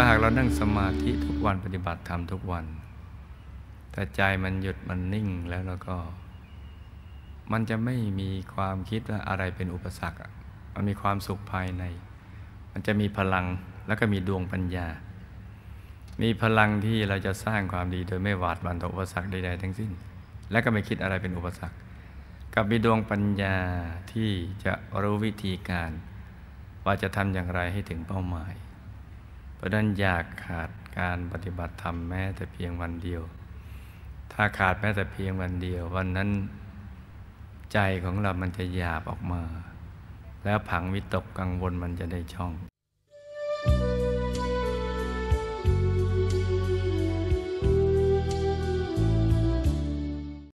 ถ้าหากเรานั่งสมาธิทุกวันปฏิบัติธรรมทุกวันแต่ใจมันหยุดมันนิ่งแล้วแล้วก็ มันจะไม่มีความคิดว่าอะไรเป็นอุปสรรคมันมีความสุขภายใน มันจะมีพลังแล้วก็มีดวงปัญญา มีพลังที่เราจะสร้างความดีโดยไม่หวาดหวั่นต่ออุปสรรคใดๆทั้งสิ้น และก็ไม่คิดอะไรเป็นอุปสรรค กับมีดวงปัญญาที่จะรู้วิธีการ ว่าจะทำอย่างไรให้ถึงเป้าหมาย เพราะนั้นอยากขาดการปฏิบัติธรรมแม้แต่เพียงวันเดียว ถ้าขาดแม้แต่เพียงวันเดียว วันนั้นใจของเรามันจะหยาบออกมา แล้วผังวิตกกังวลมันจะได้ช่อง